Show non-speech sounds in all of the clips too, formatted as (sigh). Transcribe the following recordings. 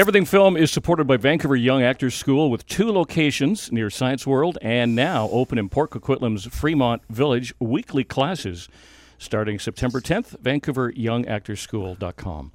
Everything Film is supported by Vancouver Young Actors School with two locations near Science World and now open in Port Coquitlam's Fremont Village weekly classes starting September 10th. VancouverYoungActorsSchool.com.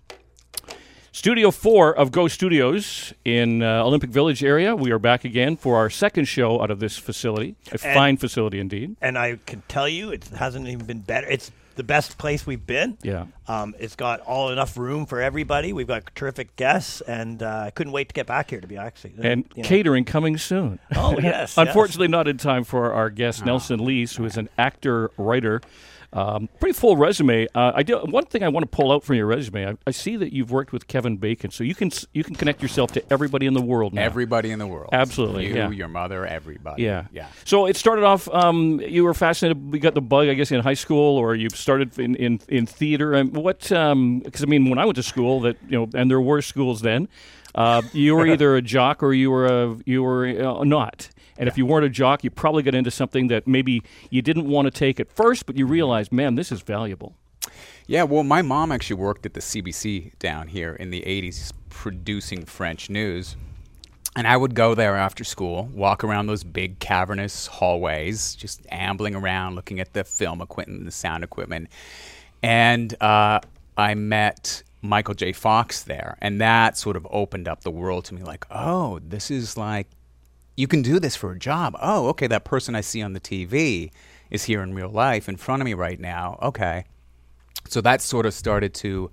Studio 4 of Go Studios in uh, Olympic Village area. We are back again for our second show out of this facility. A fine facility indeed. And I can tell you, it hasn't even been better. It's the best place we've been. Yeah. Um, it's got all enough room for everybody. We've got terrific guests, and uh, I couldn't wait to get back here. To be actually, And you know. catering coming soon. Oh yes. (laughs) Unfortunately, not in time for our guest, Nelson Leis, who is an actor, writer. Um, pretty full resume. Uh, I do one thing I want to pull out from your resume. I, I see that you've worked with Kevin Bacon, so you can you can connect yourself to everybody in the world now. Everybody in the world. Absolutely, You, yeah. your mother, everybody. yeah, Yeah. So it started off. Um, you were fascinated. We got the bug, I guess, in high school, or you started in in, in theater. And what? Because I mean, when I went to school, that you know, and there were schools then. Uh, you were (laughs) either a jock or you were a you were uh, not. And if you weren't a jock, you probably got into something that maybe you didn't want to take at first, but you realized, man, this is valuable. Yeah, well, my mom actually worked at the CBC down here in the 80s producing French news. And I would go there after school, walk around those big cavernous hallways, just ambling around, looking at the film equipment, and the sound equipment. And uh, I met Michael J. Fox there. And that sort of opened up the world to me like, oh, this is like, you can do this for a job. Oh, okay, that person I see on the TV is here in real life in front of me right now. Okay so that sort of started to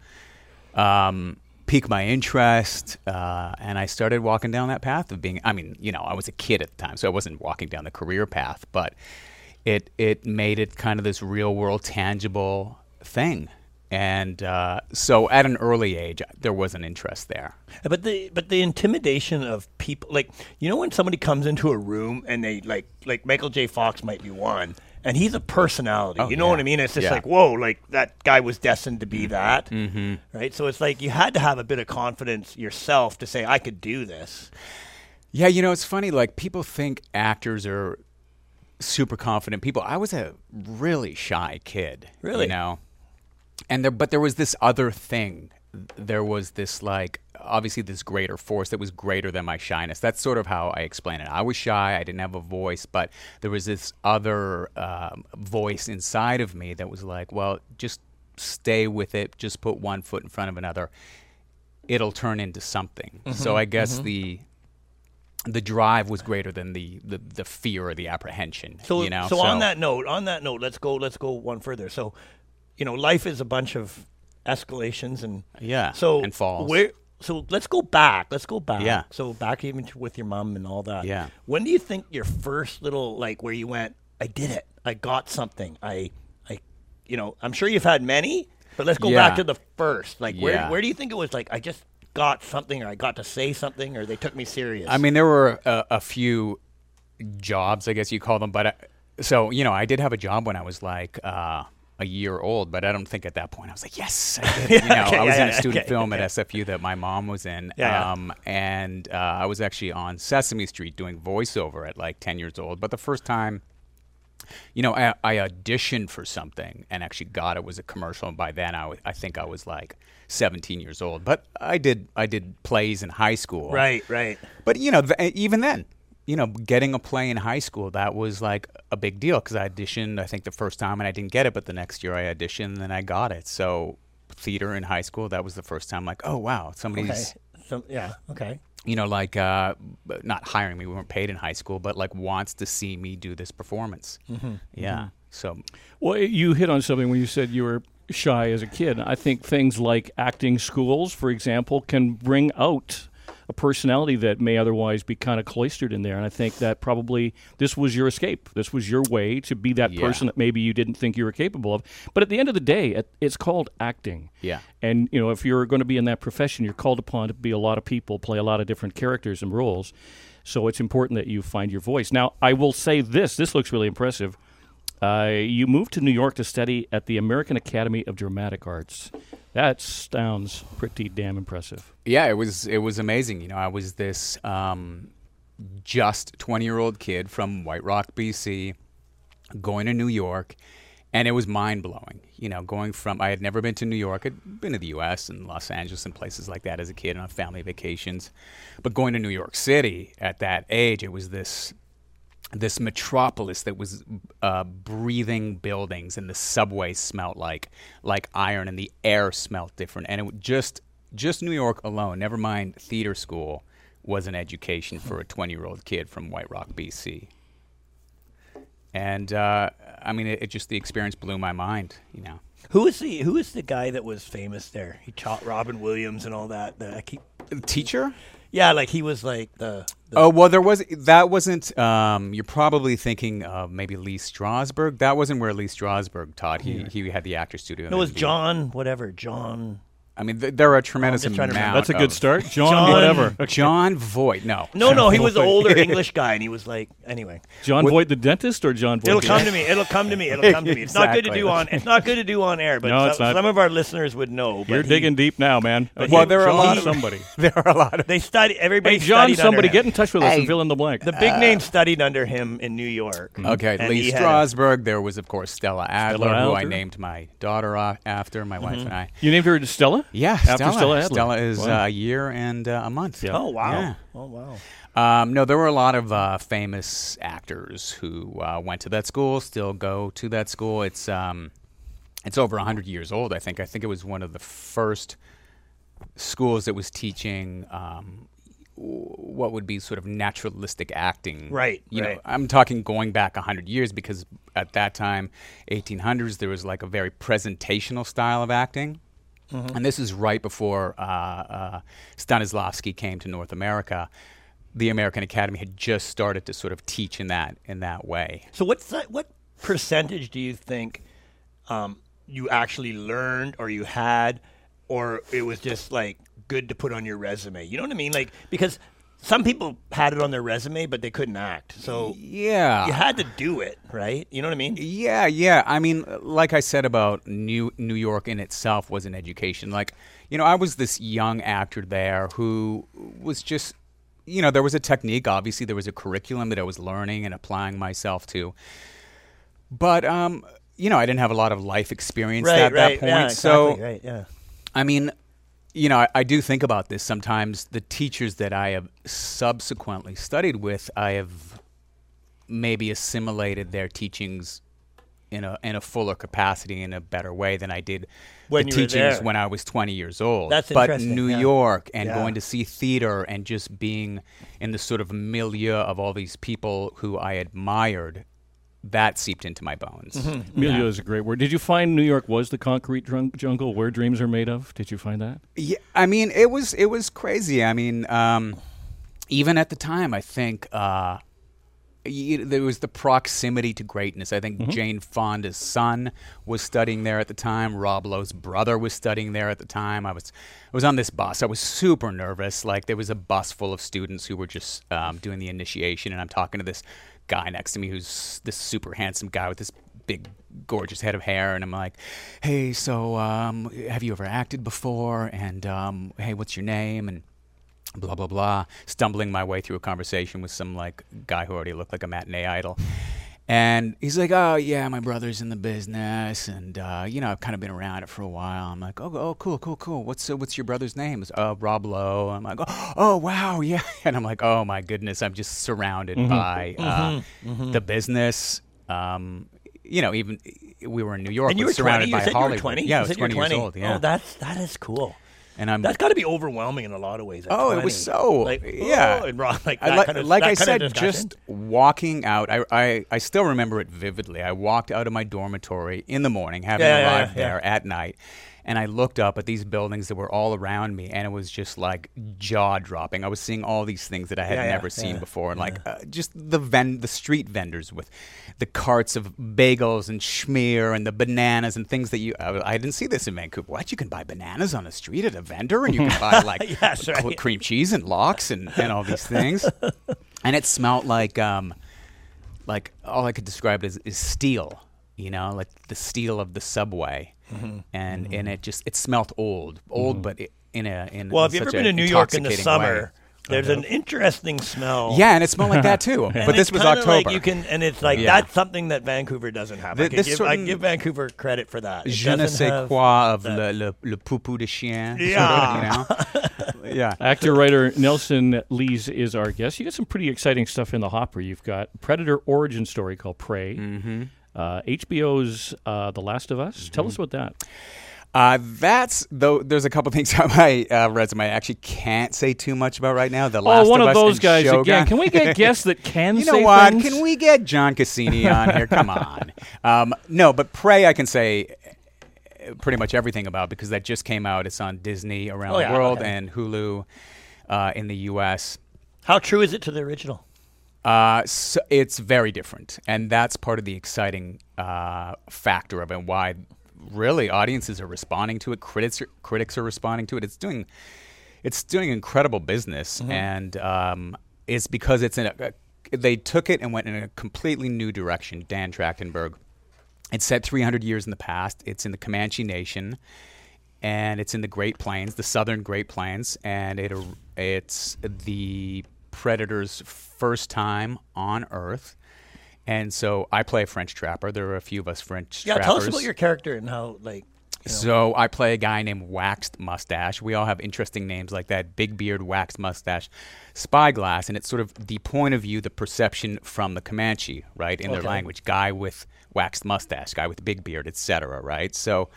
um, pique my interest, uh, and I started walking down that path of being. I mean, you know, I was a kid at the time, so I wasn't walking down the career path, but it it made it kind of this real world, tangible thing. And uh, so, at an early age, there was an interest there. But the but the intimidation of people, like you know, when somebody comes into a room and they like like Michael J. Fox might be one, and he's a personality. Oh, you know yeah. what I mean? It's just Yeah. like whoa, like that guy was destined to be that, mm-hmm. right? So it's like you had to have a bit of confidence yourself to say I could do this. Yeah, you know, it's funny. Like people think actors are super confident people. I was a really shy kid. Really? you know, and there, but there was this other thing. There was this like obviously this greater force that was greater than my shyness. That's sort of how I explain it. I was shy. I didn't have a voice, but there was this other um, voice inside of me that was like, well, just stay with it. Just put one foot in front of another. It'll turn into something. So I guess the the drive was greater than the, the, the fear or the apprehension. So you know. so, on that note, on that note, let's go let's go one further. So, you know, life is a bunch of escalations and Yeah, so and falls. Where so let's go back. Let's go back. Yeah. So back even to, with your mom and all that. Yeah. When do you think your first little like where you went? I did it. I got something. I I you know I'm sure you've had many, but let's go Yeah. back to the first. Like where Yeah. where do you think it was? Like I just got something or I got to say something or they took me serious. I mean, there were a, a few jobs, I guess you call them, but uh, so you know, I did have a job when I was like uh, a year old, but I don't think at that point I was like, yes, I did. (laughs) you know, okay, I was yeah, in a student okay, film okay. at SFU that my mom was in, Yeah, um, and uh, I was actually on Sesame Street doing voiceover at like ten years old. But the first time. You know, I, I auditioned for something and actually got it was a commercial. And by then, I, think I was like 17 years old. But I did I did plays in high school. right, right. But you know, th- even then, you know, getting a play in high school that was like a big deal because I auditioned. I think the first time and I didn't get it, but the next year I auditioned and I got it. So theater in high school, that was the first time. Like, oh wow, somebody's Okay. So yeah, okay. you know like uh, not hiring me. We weren't paid in high school, but like wants to see me do this performance. Mm-hmm. Yeah. So Well, you hit on something when you said you were shy as a kid. I think things like acting schools, for example, can bring out a personality that may otherwise be kind of cloistered in there. And I think that probably this was your escape. This was your way to be that Yeah. person that maybe you didn't think you were capable of. But at the end of the day, it, it's called acting. Yeah. And you know, if you're going to be in that profession, you're called upon to be a lot of people, play a lot of different characters and roles. So it's important that you find your voice. Now, I will say this: this looks really impressive. Uh, you moved to New York to study at the American Academy of Dramatic Arts. That sounds pretty damn impressive. yeah, it was it was amazing. You know, I was this um, just twenty year old kid from White Rock, BC, going to New York, and it was mind blowing. You know, going from I had never been to New York. I'd been to the U.S. and Los Angeles and places like that as a kid and on family vacations, but going to New York City at that age, it was this this metropolis that was uh, breathing buildings, and the subway smelt like like iron, and the air smelt different, and it just just New York alone, never mind theater school, was an education for a 20 year old kid from White Rock, BC. And uh, I mean, it, it just the experience blew my mind, you know. Who is the Who is the guy that was famous there? He taught Robin Williams and all that. The, I keep, Teacher? Yeah, like he was like the. the Oh well, there was that wasn't. Um, you're probably thinking of maybe Lee Strasberg. That wasn't where Lee Strasberg taught. He he had the actor studio. no, it was John. Whatever, John. I mean, th- there are a tremendous just trying to amount. remember. That's a good of- start, John. John- whatever. (laughs) Jon Voight. No. No, no, he was an older (laughs) English guy, and he was like, anyway. Jon Voight, the dentist, or Jon Voight? It'll the come (laughs) to me. It'll come to me. It'll come to me. It's not good to do on. It's not good to do on air, but No, some, it's not. some of our listeners would know. But You're he- digging deep now, man. Okay, Well, there are a John lot of- somebody. There are a lot of They study. Everybody. Hey, John, studied under somebody him. get in touch with us and Hey. fill in the blank. The big name studied under him in New York. Okay, And Lee he had a- Strasberg. There was, of course, Stella Adler, who I Adler. named my daughter uh, after, my wife and I. you named her Stella? Yeah, After Stella. Stella Adler. Stella is Wow. uh, a year and uh, a month. Yeah. Oh wow! Yeah. Oh wow! Um, no, there were a lot of uh, famous actors who uh, went to that school, still go to that school. It's um, it's over hundred years old. I think. I think it was one of the first schools that was teaching um, what would be sort of naturalistic acting. Right, You right. know, I'm talking going back hundred years because at that time, 1800s, there was like a very presentational style of acting. Mm-hmm. And this is right before uh, uh, Stanislavski came to North America. The American Academy had just started to sort of teach in that in that way. So what's that, what percentage do you think um, you actually learned or you had, or it was just like good to put on your resume? You know what I mean? Like because some people had it on their resume, but they couldn't act. So Yeah. you had to do it, right? You know what I mean? Yeah, yeah. I mean, like I said about New New York in itself was an education. Like, you know, I was this young actor there who was just, you know, there was a technique. Obviously, there was a curriculum that I was learning and applying myself to. But, um, you know, I didn't have a lot of life experience Right, at right. that point. Yeah, so, right, yeah. I mean, you know, I, I do think about this sometimes. The teachers that I have subsequently studied with, I have maybe assimilated their teachings in a in a fuller capacity in a better way than I did When the teachings when I was 20 years old. That's but interesting, New yeah. York and Yeah. going to see theater and just being in the sort of milieu of all these people who I admired, that seeped into my bones. Mm-hmm. Milieu is a great word. Did you find New York was the concrete drunk jungle where dreams are made of? Did you find that? Yeah, I mean, it was it was crazy. I mean, um, even at the time, I think uh, there was the proximity to greatness. I think Jane Fonda's son was studying there at the time. Rob Lowe's brother was studying there at the time. I was I was on this bus. I was super nervous. Like there was a bus full of students who were just um, doing the initiation, and I'm talking to this guy next to me who's this super handsome guy with this big gorgeous head of hair and i'm like hey so um, have you ever acted before and um, hey what's your name and blah blah blah stumbling my way through a conversation with some like guy who already looked like a matinee idol. And he's like oh yeah my brother's in the business and uh, you know i've kind of been around it for a while. I'm like oh, oh cool cool cool. What's uh, what's your brother's name? It's uh, rob lowe. I'm like oh, oh wow yeah. (laughs) And i'm like oh my goodness i'm just surrounded by uh, the business um, you know even we were in new york And you were surrounded 20. You by you Hollywood. were 20. yeah i was said you were 20, 20 years old yeah. Oh, that's that is cool. And i'm That's got to be overwhelming in a lot of ways. Oh, it was so like yeah. oh, and raw, like I that li- kind of like I said, just walking out. I, I I still remember it vividly. I walked out of my dormitory in the morning, having yeah, arrived yeah, yeah. there at night, and I looked up at these buildings that were all around me, and it was just like jaw dropping. I was seeing all these things that I had Yeah, yeah, never seen yeah, before, and like uh, just the ven- the street vendors with the carts of bagels and schmear and the bananas and things that you. I, I didn't see this in Vancouver. What you can buy bananas on the street at a vendor, and you can buy (laughs) like Yes, cl- right. cream cheese and lox and, and all these things. (laughs) and it smelled like um, like all I could describe it as is steel. You know, like the steel of the subway, Mm-hmm. and and it just it smelt old, old, but it, in a in Well, in have you ever been to New York in the summer way. There's an interesting smell. Yeah, and it smelled like that too. (laughs) And but this was October. Like you can, and it's like Yeah. that's something that Vancouver doesn't have. I, this give, I give Vancouver credit for that. It Je ne sais quoi of that. le, le, le poupou de chien. sort of, Yeah. you know? (laughs) yeah. Actor writer Nelson Leis is our guest. You got some pretty exciting stuff in the hopper. You've got Predator origin story called Prey. Mm-hmm. Uh, HBO's uh, The Last of Us. Tell us about that. Uh, that's though. There's a couple (laughs) things on my uh, resume I actually can't say too much about right now. The last oh, one of, of, Us those and guys Shogun. again. Can we get (laughs) guests that can You know say what? things? Can we get John Cassini on here? Come (laughs) on. Um, no, but Prey, I can say uh, pretty much everything about because that just came out. It's on Disney around Oh, the yeah, world okay. and Hulu uh, in the U.S. How true is it to the original? Uh, so it's very different, and that's part of the exciting uh, factor of it. and Why really audiences are responding to it, critics are, critics are responding to it. It's doing it's doing incredible business, and um, it's because it's in a, a they took it and went in a completely new direction. Dan Trachtenberg. It's set 300 years in the past. It's in the Comanche Nation, and it's in the Great Plains, the southern Great Plains, and it it's the Predator's first time on Earth. And so I play a French trapper. There are a few of us French Yeah, trappers. tell us about your character and how like. You know, So I play a guy named Waxed Mustache. We all have interesting names like that: Big Beard, Waxed Mustache, Spyglass, and it's sort of the point of view, the perception from the Comanche, right, in their language. Guy with waxed mustache, guy with big beard, etc. Right. So,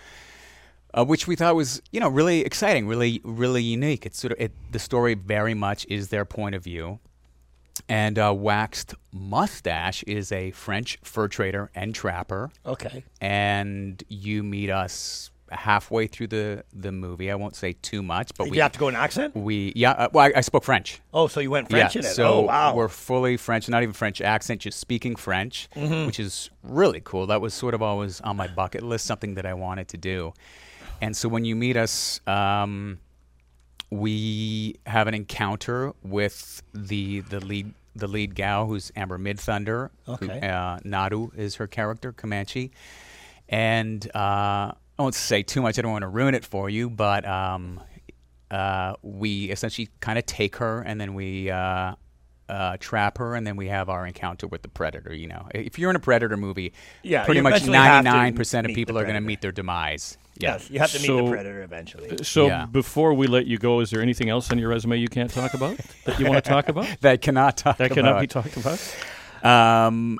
uh, which we thought was you know really exciting, really really unique. It's sort of it, the story very much is their point of view. And uh, Waxed Mustache is a French fur trader and trapper okay. and you meet us halfway through the the movie. I won't say too much, but Did we you have to go in accent? we yeah. Uh, well, I, I spoke French. Oh, so you went French yeah, in it? so oh, wow. we're fully French, not even French accent, just speaking French, Mm-hmm. which is really cool. That was sort of always on my bucket list, something that I wanted to do. And so when you meet us, um, we have an encounter with the the lead the lead gal who's Amber Midthunder. Okay. uh, Naru is her character, Comanche, and uh, I won't say too much. I don't want to ruin it for you, but um, uh, we essentially kind of take her and then we uh, uh, trap her, and then we have our encounter with the predator. You know, if you're in a predator movie, Yeah, pretty much eventually have to 99 percent of people are going to meet their demise. Yeah. yes, you have to meet So- the predator eventually. So Yeah. before we let you go, is there anything else on your resume you can't talk about that you want to talk about? (laughs) That cannot talk That about. cannot be talked about. Um,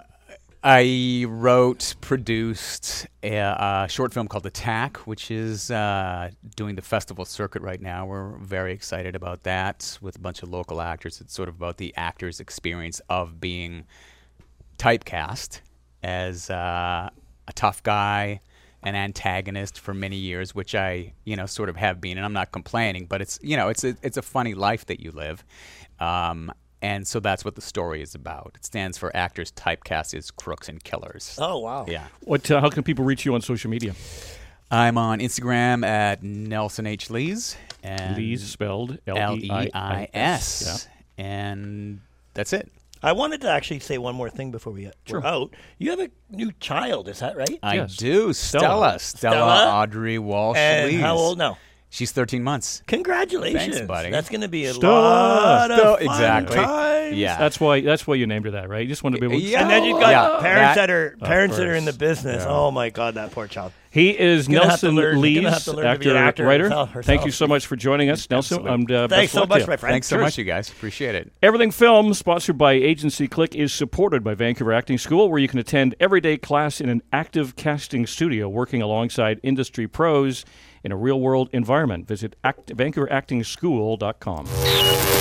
I wrote, produced a, a short film called Attack, which is uh, doing the festival circuit right now. We're very excited about that with a bunch of local actors. It's sort of about the actor's experience of being typecast as uh, a tough guy, an antagonist for many years, which I, you know, sort of have been, and I'm not complaining, but it's, you know, it's a, it's a funny life that you live. Um, and so that's what the story is about. It stands for actors typecast as crooks and killers. Oh wow. Yeah. What? Uh, how can people reach you on social media? I'm on Instagram at Nelson H. Leis. And Lee's spelled L E I S, And that's it. I wanted to actually say one more thing before we Sure. out. You have a new child, is that right? I Yes. do. Stella. Stella. Stella, Stella? Audrey Walsh and Leis. how old now? She's 13 months. Congratulations, Thanks, buddy. That's going to be a Stella. lot of Stella, fun exactly. times. Yeah. That's why. That's why you named her that, right? You just want to be able. to Yeah. And then you've got Yeah, parents that- that, are parents that are in the business. Yeah. Oh my God, that poor child. He is Gonna have to Nelson learn- Leis, gonna have to learn to be actor, actor writer. herself- Thank you so much for joining us, Nelson. Absolutely. And, uh, Thanks best so luck to much, you. my friend. Thanks so much, you guys. Appreciate it. Everything Film, sponsored by Agency Click, is supported by Vancouver Acting School, where you can attend everyday class in an active casting studio, working alongside industry pros in a real-world environment. Visit act- VancouverActingSchool.com.